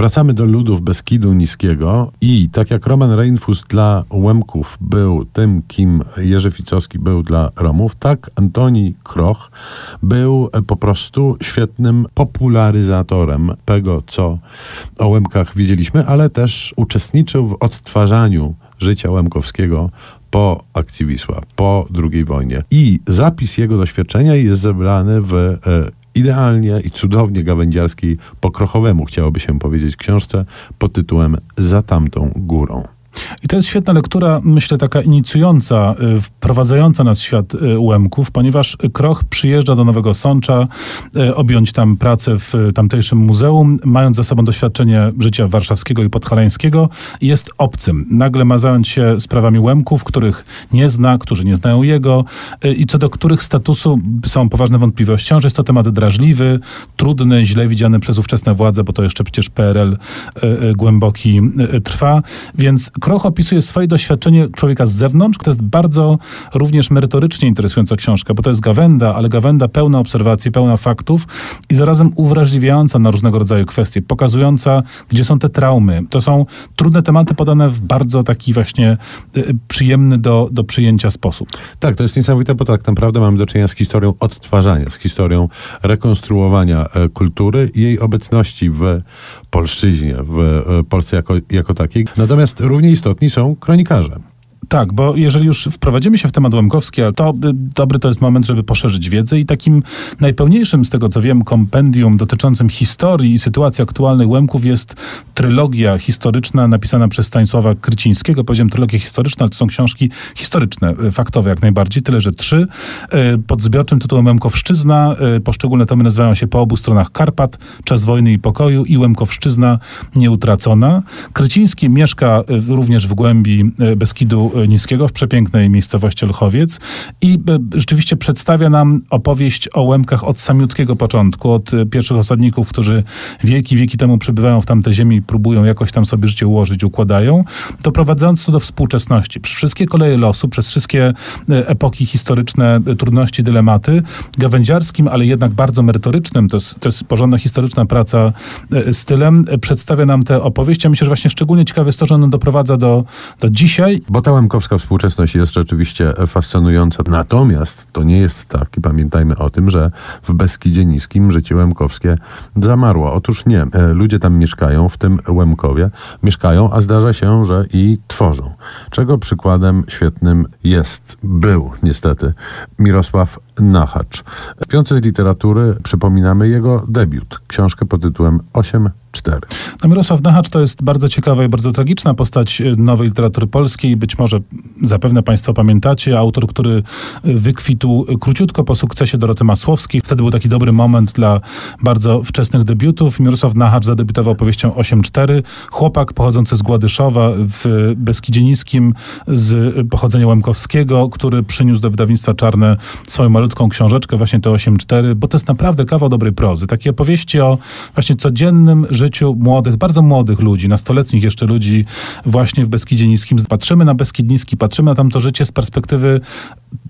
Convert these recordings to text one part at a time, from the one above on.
Wracamy do ludów Beskidu Niskiego i tak jak Roman Reinfus dla Łemków był tym, kim Jerzy Ficowski był dla Romów, tak Antoni Kroch był po prostu świetnym popularyzatorem tego, co o Łemkach wiedzieliśmy, ale też uczestniczył w odtwarzaniu życia Łemkowskiego po akcji Wisła, po II wojnie. I zapis jego doświadczenia jest zebrany w e, idealnie i cudownie gawędziarskiej, po krochowemu chciałoby się powiedzieć, książce pod tytułem Za tamtą górą. I to jest świetna lektura, myślę, taka inicjująca, y, wprowadzająca nas w świat y, Łemków, ponieważ Kroch przyjeżdża do Nowego Sącza, y, objąć tam pracę w tamtejszym muzeum, mając za sobą doświadczenie życia warszawskiego i podhalańskiego, jest obcym. Nagle ma zająć się sprawami Łemków, których nie zna, którzy nie znają jego i co do których statusu są poważne wątpliwości. że jest to temat drażliwy, trudny, źle widziany przez ówczesne władze, bo to jeszcze przecież PRL głęboki trwa, więc Kroch opisuje swoje doświadczenie człowieka z zewnątrz. To jest bardzo również merytorycznie interesująca książka, bo to jest gawenda, ale gawenda pełna obserwacji, pełna faktów i zarazem uwrażliwiająca na różnego rodzaju kwestie, pokazująca, gdzie są te traumy. To są trudne tematy podane w bardzo taki właśnie y, y, przyjemny do, do przyjęcia sposób. Tak, to jest niesamowite, bo tak naprawdę mamy do czynienia z historią odtwarzania, z historią rekonstruowania e, kultury i jej obecności w polszczyźnie, w e, Polsce jako, jako takiej. Natomiast równie istotni są kronikarze. Tak, bo jeżeli już wprowadzimy się w temat Łemkowski, to dobry to jest moment, żeby poszerzyć wiedzę i takim najpełniejszym z tego, co wiem, kompendium dotyczącym historii i sytuacji aktualnej Łemków jest trylogia historyczna napisana przez Stanisława Krycińskiego. Powiedziałem trylogia historyczna, ale to są książki historyczne, e, faktowe jak najbardziej, tyle że trzy. E, pod zbiorczym tytułem Łemkowszczyzna. Poszczególne tomy nazywają się Po obu stronach Karpat, Czas wojny i pokoju i Łemkowszczyzna nieutracona. Kryciński mieszka również w głębi Beskidu Niskiego w przepięknej miejscowości Lchowiec i e, rzeczywiście przedstawia nam opowieść o Łemkach od samiutkiego początku, od e, pierwszych osadników, którzy wieki, wieki temu przybywają w tamte ziemi i próbują jakoś tam sobie życie ułożyć, układają, doprowadzając to do współczesności. Przez wszystkie koleje losu, przez wszystkie e, epoki historyczne, trudności, dylematy, gawędziarskim, ale jednak bardzo merytorycznym, to jest, to jest porządna historyczna praca stylem, przedstawia nam tę opowieść. Ja myślę, że właśnie szczególnie ciekawe jest to, że ona doprowadza do, do dzisiaj. Bo ta Łemkowska współczesność jest rzeczywiście fascynująca. Natomiast to nie jest tak i pamiętajmy o tym, że w Beskidzie Niskim życie łemkowskie zamarło. Otóż nie. E, ludzie tam mieszkają, w tym Łemkowie, mieszkają, a zdarza się, że i tworzą. Czego przykładem świetnym jest, był niestety, Mirosław Nachacz. W piące z literatury przypominamy jego debiut, książkę pod tytułem 8 4. No Mirosław Nachacz to jest bardzo ciekawa i bardzo tragiczna postać y, nowej literatury polskiej. Być może zapewne Państwo pamiętacie. Autor, który wykwitł króciutko po sukcesie Doroty Masłowskiej. Wtedy był taki dobry moment dla bardzo wczesnych debiutów. Mirosław Nachacz zadebiutował powieścią 8-4. Chłopak pochodzący z Gładyszowa w Beskidzie Niskim z pochodzenia łemkowskiego, który przyniósł do wydawnictwa Czarne swoją malutką książeczkę, właśnie te 8-4, bo to jest naprawdę kawał dobrej prozy. Takie opowieści o właśnie codziennym życiu młodych, bardzo młodych ludzi, nastoletnich jeszcze ludzi właśnie w Beskidzie Niskim. Patrzymy na Beskid Niski, patrzymy na tamto życie z perspektywy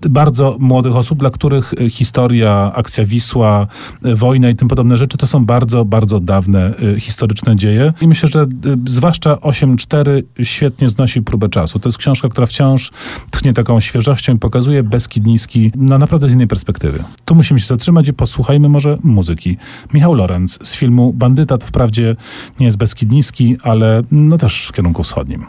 bardzo młodych osób, dla których e, historia, akcja Wisła, e, wojna i tym podobne rzeczy to są bardzo, bardzo dawne e, historyczne dzieje. I myślę, że zwłaszcza 8.4 świetnie znosi próbę czasu. To jest książka, która wciąż tchnie taką świeżością i pokazuje Beskid Niski na naprawdę z innej perspektywy. Tu musimy się zatrzymać i posłuchajmy może muzyki. Michał Lorenz z filmu Bandyta to wprawdzie nie jest Beskid Niski, ale no też w kierunku wschodnim.